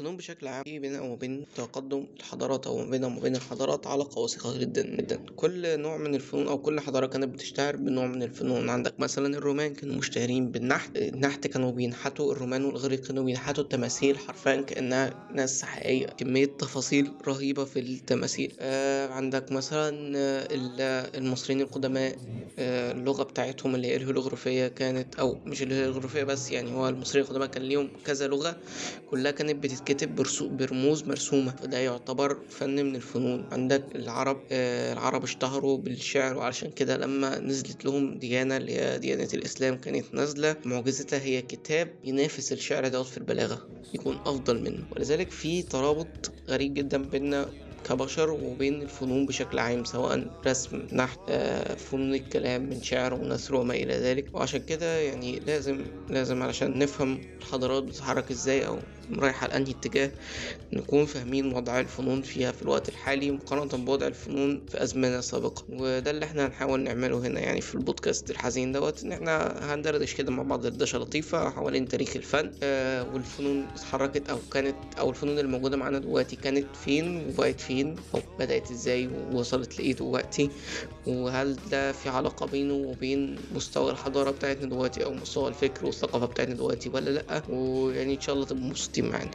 الفنون بشكل عام في بينها وبين تقدم الحضارات أو بينها وبين الحضارات علاقة وثيقة جدا جدا. كل نوع من الفنون أو كل حضارة كانت بتشتهر بنوع من الفنون. عندك مثلا الرومان كانوا مشتهرين بالنحت. النحت كانوا بينحتوا الرومان والإغريق كانوا بينحتوا التماثيل حرفيا كأنها ناس حقيقية. كمية تفاصيل رهيبة في التماثيل. آه عندك مثلا آه، ال- المصريين القدماء آه، اللغة بتاعتهم اللي هي الهيروغليفية كانت أو مش الهيروغليفية بس يعني هو المصريين القدماء كان ليهم كذا لغة كلها كانت بتتكتب برسو- برموز مرسومة. فده يعتبر فن من الفنون. عندك العرب آه، العرب اشتهروا بالشعر وعلشان كده لما نزلت لهم ديانة اللي هي ديانة الإسلام كانت نازلة معجزتها هي كتاب ينافس الشعر دوت في البلاغة يكون أفضل منه. ولذلك في ترابط غريب جدا بيننا كبشر وبين الفنون بشكل عام سواء رسم نحت آه، فنون الكلام من شعر ونثر وما إلى ذلك. وعشان كده يعني لازم لازم علشان نفهم الحضارات بتتحرك إزاي أو رايحة لأنهي اتجاه نكون فاهمين وضع الفنون فيها في الوقت الحالي مقارنة بوضع الفنون في أزمنة سابقة. وده اللي إحنا هنحاول نعمله هنا يعني في البودكاست الحزين دوت إن إحنا هندردش كده مع بعض دردشة لطيفة حوالين تاريخ الفن آه والفنون اتحركت أو كانت أو الفنون اللي موجودة معانا دلوقتي كانت فين وبقت فين أو بدأت إزاي ووصلت لإيه دلوقتي وهل ده في علاقة بينه وبين مستوى الحضارة بتاعتنا دلوقتي أو مستوى الفكر والثقافة بتاعتنا دلوقتي ولا لأ؟ ويعني إن شاء الله تبقوا مبسوطين معانا.